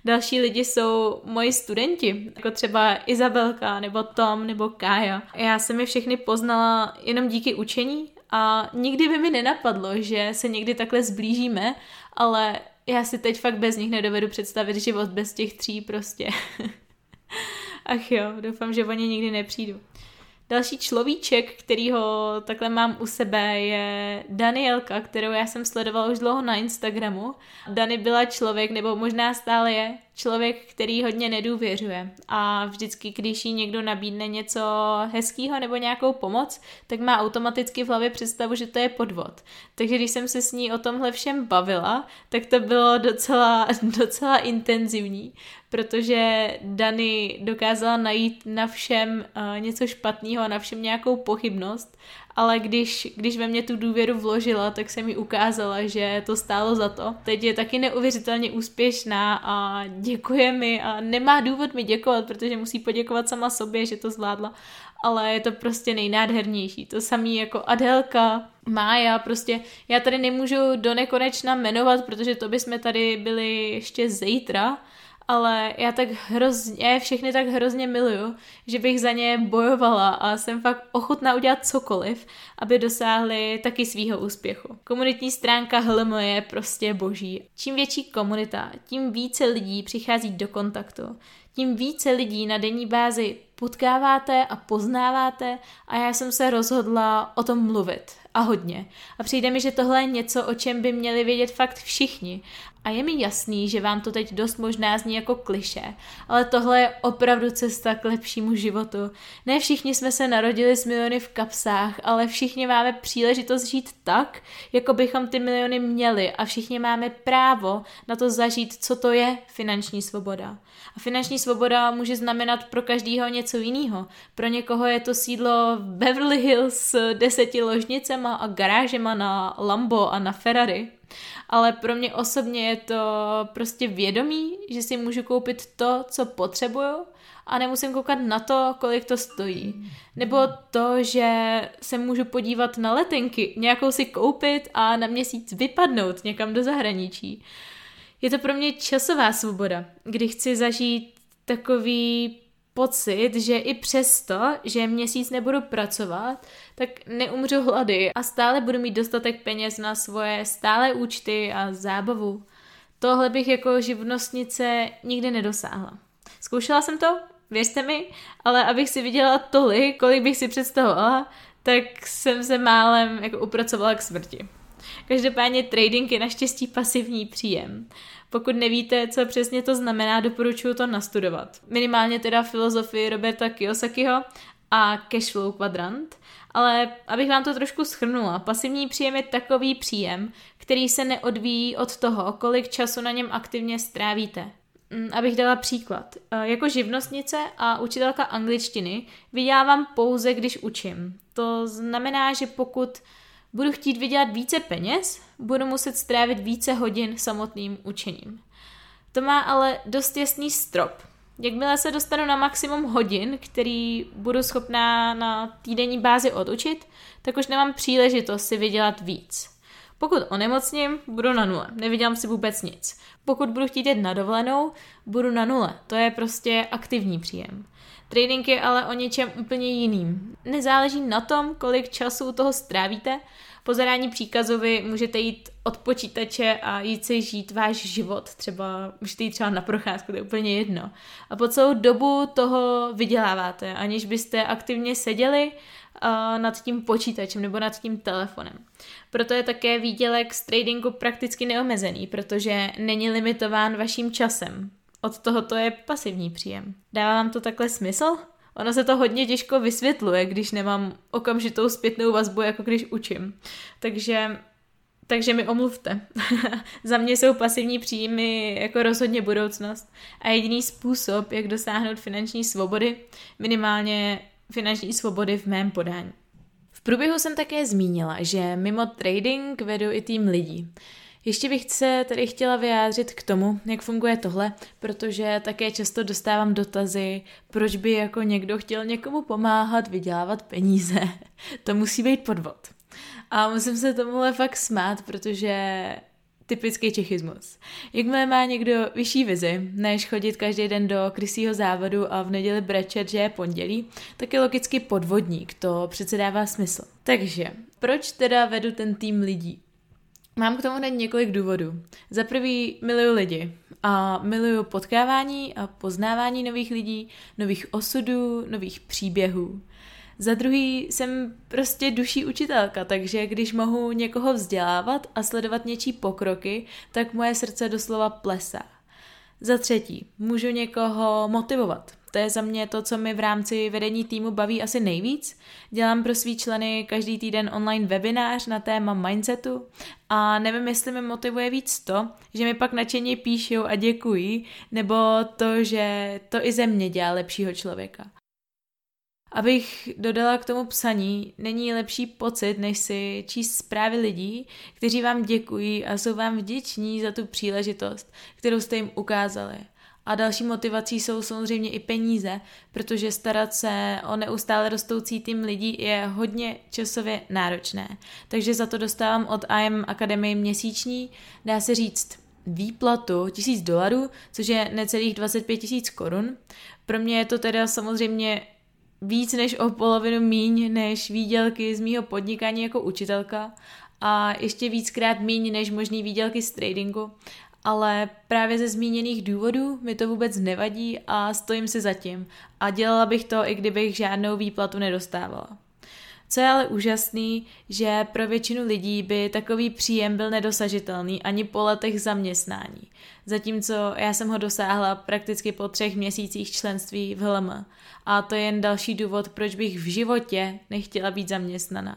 Další lidi jsou moji studenti, jako třeba Izabelka, nebo Tom, nebo Kája. Já jsem je všechny poznala jenom díky učení a nikdy by mi nenapadlo, že se někdy takhle zblížíme, ale já si teď fakt bez nich nedovedu představit život bez těch tří prostě. Ach jo, doufám, že oni nikdy nepřijdu. Další človíček, kterýho takhle mám u sebe, je Danielka, kterou já jsem sledovala už dlouho na Instagramu. Dani byla člověk, nebo možná stále je, člověk, který hodně nedůvěřuje a vždycky, když jí někdo nabídne něco hezkého nebo nějakou pomoc, tak má automaticky v hlavě představu, že to je podvod. Takže když jsem se s ní o tomhle všem bavila, tak to bylo docela, docela intenzivní, protože Dany dokázala najít na všem uh, něco špatného na všem nějakou pochybnost ale když, když ve mě tu důvěru vložila, tak se mi ukázala, že to stálo za to. Teď je taky neuvěřitelně úspěšná a děkuje mi a nemá důvod mi děkovat, protože musí poděkovat sama sobě, že to zvládla, ale je to prostě nejnádhernější. To samý jako Adelka, Mája, prostě já tady nemůžu do nekonečna jmenovat, protože to bychom tady byli ještě zítra, ale já tak hrozně, já všechny tak hrozně miluju, že bych za ně bojovala a jsem fakt ochotná udělat cokoliv, aby dosáhli taky svýho úspěchu. Komunitní stránka HLM je prostě boží. Čím větší komunita, tím více lidí přichází do kontaktu, tím více lidí na denní bázi potkáváte a poznáváte a já jsem se rozhodla o tom mluvit a hodně. A přijde mi, že tohle je něco, o čem by měli vědět fakt všichni a je mi jasný, že vám to teď dost možná zní jako kliše, ale tohle je opravdu cesta k lepšímu životu. Ne všichni jsme se narodili s miliony v kapsách, ale všichni máme příležitost žít tak, jako bychom ty miliony měli a všichni máme právo na to zažít, co to je finanční svoboda. A finanční svoboda může znamenat pro každého něco jiného. Pro někoho je to sídlo v Beverly Hills s deseti ložnicema a garážema na Lambo a na Ferrari ale pro mě osobně je to prostě vědomí, že si můžu koupit to, co potřebuju a nemusím koukat na to, kolik to stojí. Nebo to, že se můžu podívat na letenky, nějakou si koupit a na měsíc vypadnout někam do zahraničí. Je to pro mě časová svoboda, kdy chci zažít takový pocit, že i přesto, že měsíc nebudu pracovat, tak neumřu hlady a stále budu mít dostatek peněz na svoje stále účty a zábavu. Tohle bych jako živnostnice nikdy nedosáhla. Zkoušela jsem to, věřte mi, ale abych si viděla tolik, kolik bych si představovala, tak jsem se málem jako upracovala k smrti. Každopádně trading je naštěstí pasivní příjem. Pokud nevíte, co přesně to znamená, doporučuji to nastudovat. Minimálně teda filozofii Roberta Kiyosakiho a cashflow kvadrant. Ale abych vám to trošku schrnula, pasivní příjem je takový příjem, který se neodvíjí od toho, kolik času na něm aktivně strávíte. Mm, abych dala příklad. E, jako živnostnice a učitelka angličtiny vydělávám pouze, když učím. To znamená, že pokud budu chtít vydělat více peněz, budu muset strávit více hodin samotným učením. To má ale dost jasný strop. Jakmile se dostanu na maximum hodin, který budu schopná na týdenní bázi odučit, tak už nemám příležitost si vydělat víc. Pokud onemocním, budu na nule, nevydělám si vůbec nic. Pokud budu chtít jít na dovolenou, budu na nule, to je prostě aktivní příjem. Trading je ale o něčem úplně jiným. Nezáleží na tom, kolik času toho strávíte, po zadání příkazovi můžete jít od počítače a jít si žít váš život. Třeba můžete jít třeba na procházku, to je úplně jedno. A po celou dobu toho vyděláváte, aniž byste aktivně seděli nad tím počítačem nebo nad tím telefonem. Proto je také výdělek z tradingu prakticky neomezený, protože není limitován vaším časem. Od toho to je pasivní příjem. Dává vám to takhle smysl? Ono se to hodně těžko vysvětluje, když nemám okamžitou zpětnou vazbu, jako když učím. Takže takže mi omluvte. Za mě jsou pasivní příjmy jako rozhodně budoucnost a jediný způsob, jak dosáhnout finanční svobody, minimálně finanční svobody v mém podání. V průběhu jsem také zmínila, že mimo trading vedu i tým lidí. Ještě bych se tady chtěla vyjádřit k tomu, jak funguje tohle, protože také často dostávám dotazy, proč by jako někdo chtěl někomu pomáhat vydělávat peníze. to musí být podvod. A musím se tomuhle fakt smát, protože typický čechismus. Jakmile má někdo vyšší vizi, než chodit každý den do krysího závodu a v neděli brečet, že je pondělí, tak je logicky podvodník, to přece dává smysl. Takže, proč teda vedu ten tým lidí? Mám k tomu hned několik důvodů. Za prvý miluju lidi a miluju potkávání a poznávání nových lidí, nových osudů, nových příběhů. Za druhý jsem prostě duší učitelka, takže když mohu někoho vzdělávat a sledovat něčí pokroky, tak moje srdce doslova plesá. Za třetí, můžu někoho motivovat. To je za mě to, co mi v rámci vedení týmu baví asi nejvíc. Dělám pro svý členy každý týden online webinář na téma mindsetu a nevím, jestli mi motivuje víc to, že mi pak nadšeně píšou a děkují, nebo to, že to i ze mě dělá lepšího člověka. Abych dodala k tomu psaní, není lepší pocit, než si číst zprávy lidí, kteří vám děkují a jsou vám vděční za tu příležitost, kterou jste jim ukázali. A další motivací jsou samozřejmě i peníze, protože starat se o neustále rostoucí tým lidí je hodně časově náročné. Takže za to dostávám od IM Academy měsíční, dá se říct, výplatu 1000 dolarů, což je necelých 25 tisíc korun. Pro mě je to teda samozřejmě víc než o polovinu míň než výdělky z mýho podnikání jako učitelka a ještě víckrát míň než možný výdělky z tradingu, ale právě ze zmíněných důvodů mi to vůbec nevadí a stojím si za tím a dělala bych to, i kdybych žádnou výplatu nedostávala. Co je ale úžasný, že pro většinu lidí by takový příjem byl nedosažitelný ani po letech zaměstnání. Zatímco já jsem ho dosáhla prakticky po třech měsících členství v HLM. A to je jen další důvod, proč bych v životě nechtěla být zaměstnaná.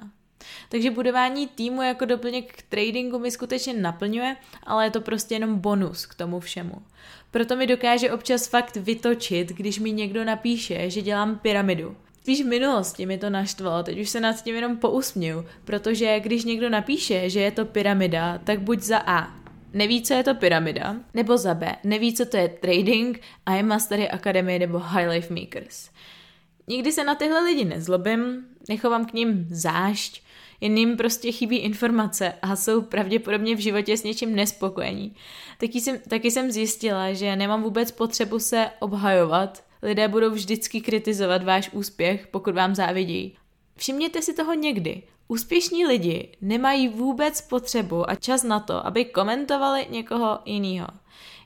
Takže budování týmu jako doplněk k tradingu mi skutečně naplňuje, ale je to prostě jenom bonus k tomu všemu. Proto mi dokáže občas fakt vytočit, když mi někdo napíše, že dělám pyramidu. Spíš v minulosti mi to naštvalo, teď už se nad tím jenom pousměju, protože když někdo napíše, že je to pyramida, tak buď za A, neví, co je to pyramida, nebo za B, neví, co to je trading, I Mastery Academy nebo High Life Makers. Nikdy se na tyhle lidi nezlobím, nechovám k ním zášť, jen jim prostě chybí informace a jsou pravděpodobně v životě s něčím nespokojení. Taky jsem, taky jsem zjistila, že nemám vůbec potřebu se obhajovat, lidé budou vždycky kritizovat váš úspěch, pokud vám závidí. Všimněte si toho někdy. Úspěšní lidi nemají vůbec potřebu a čas na to, aby komentovali někoho jiného.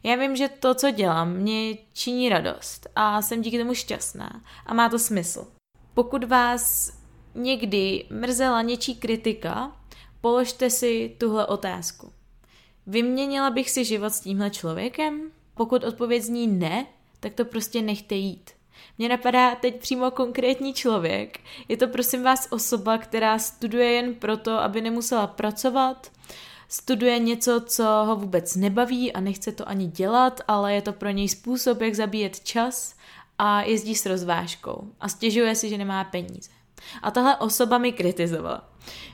Já vím, že to, co dělám, mě činí radost a jsem díky tomu šťastná a má to smysl. Pokud vás někdy mrzela něčí kritika, položte si tuhle otázku. Vyměnila bych si život s tímhle člověkem? Pokud odpověď zní ne, tak to prostě nechte jít. Mně napadá teď přímo konkrétní člověk. Je to prosím vás osoba, která studuje jen proto, aby nemusela pracovat, studuje něco, co ho vůbec nebaví a nechce to ani dělat, ale je to pro něj způsob, jak zabíjet čas a jezdí s rozvážkou a stěžuje si, že nemá peníze. A tahle osoba mi kritizovala.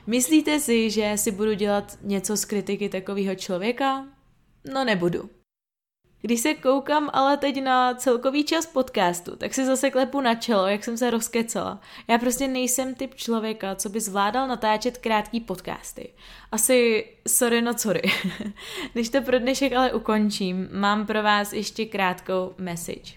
Myslíte si, že si budu dělat něco z kritiky takového člověka? No nebudu. Když se koukám ale teď na celkový čas podcastu, tak si zase klepu na čelo, jak jsem se rozkecala. Já prostě nejsem typ člověka, co by zvládal natáčet krátký podcasty. Asi sorry no sorry. Když to pro dnešek ale ukončím, mám pro vás ještě krátkou message.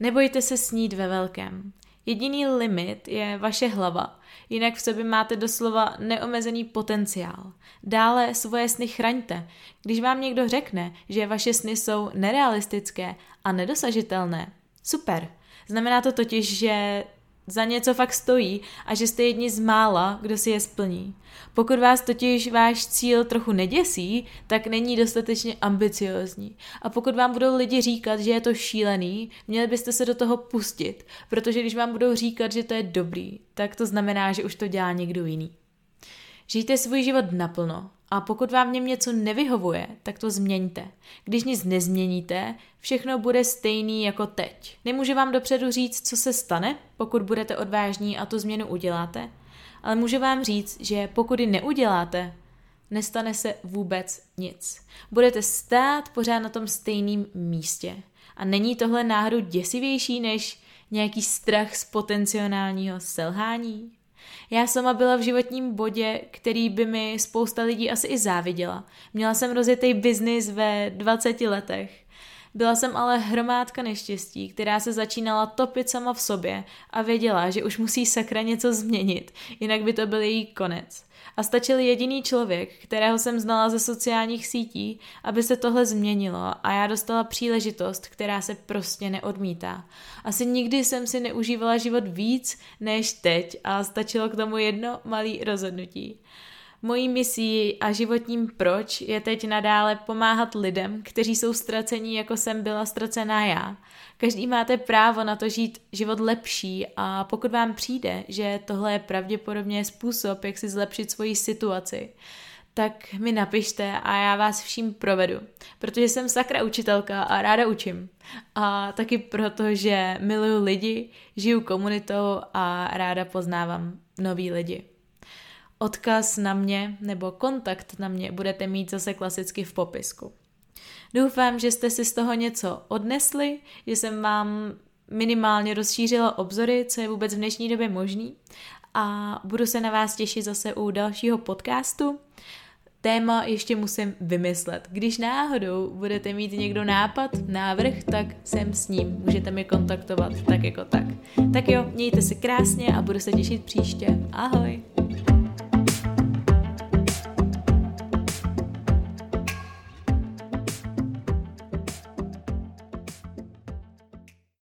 Nebojte se snít ve velkém. Jediný limit je vaše hlava, jinak v sobě máte doslova neomezený potenciál. Dále svoje sny chraňte. Když vám někdo řekne, že vaše sny jsou nerealistické a nedosažitelné, super. Znamená to totiž, že za něco fakt stojí a že jste jedni z mála, kdo si je splní. Pokud vás totiž váš cíl trochu neděsí, tak není dostatečně ambiciozní. A pokud vám budou lidi říkat, že je to šílený, měli byste se do toho pustit, protože když vám budou říkat, že to je dobrý, tak to znamená, že už to dělá někdo jiný. Žijte svůj život naplno a pokud vám v něm něco nevyhovuje, tak to změňte. Když nic nezměníte, všechno bude stejný jako teď. Nemůže vám dopředu říct, co se stane, pokud budete odvážní a tu změnu uděláte, ale může vám říct, že pokud ji neuděláte, nestane se vůbec nic. Budete stát pořád na tom stejném místě. A není tohle náhodou děsivější než nějaký strach z potenciálního selhání? Já sama byla v životním bodě, který by mi spousta lidí asi i záviděla. Měla jsem rozjetý biznis ve 20 letech. Byla jsem ale hromádka neštěstí, která se začínala topit sama v sobě a věděla, že už musí sakra něco změnit, jinak by to byl její konec. A stačil jediný člověk, kterého jsem znala ze sociálních sítí, aby se tohle změnilo a já dostala příležitost, která se prostě neodmítá. Asi nikdy jsem si neužívala život víc než teď a stačilo k tomu jedno malé rozhodnutí. Mojí misí a životním proč je teď nadále pomáhat lidem, kteří jsou ztracení, jako jsem byla ztracená já. Každý máte právo na to žít život lepší a pokud vám přijde, že tohle je pravděpodobně způsob, jak si zlepšit svoji situaci, tak mi napište a já vás vším provedu. Protože jsem sakra učitelka a ráda učím. A taky proto, že miluju lidi, žiju komunitou a ráda poznávám nový lidi. Odkaz na mě nebo kontakt na mě budete mít zase klasicky v popisku. Doufám, že jste si z toho něco odnesli, že jsem vám minimálně rozšířila obzory, co je vůbec v dnešní době možný a budu se na vás těšit zase u dalšího podcastu. Téma ještě musím vymyslet. Když náhodou budete mít někdo nápad, návrh, tak jsem s ním. Můžete mi kontaktovat tak jako tak. Tak jo, mějte se krásně a budu se těšit příště. Ahoj!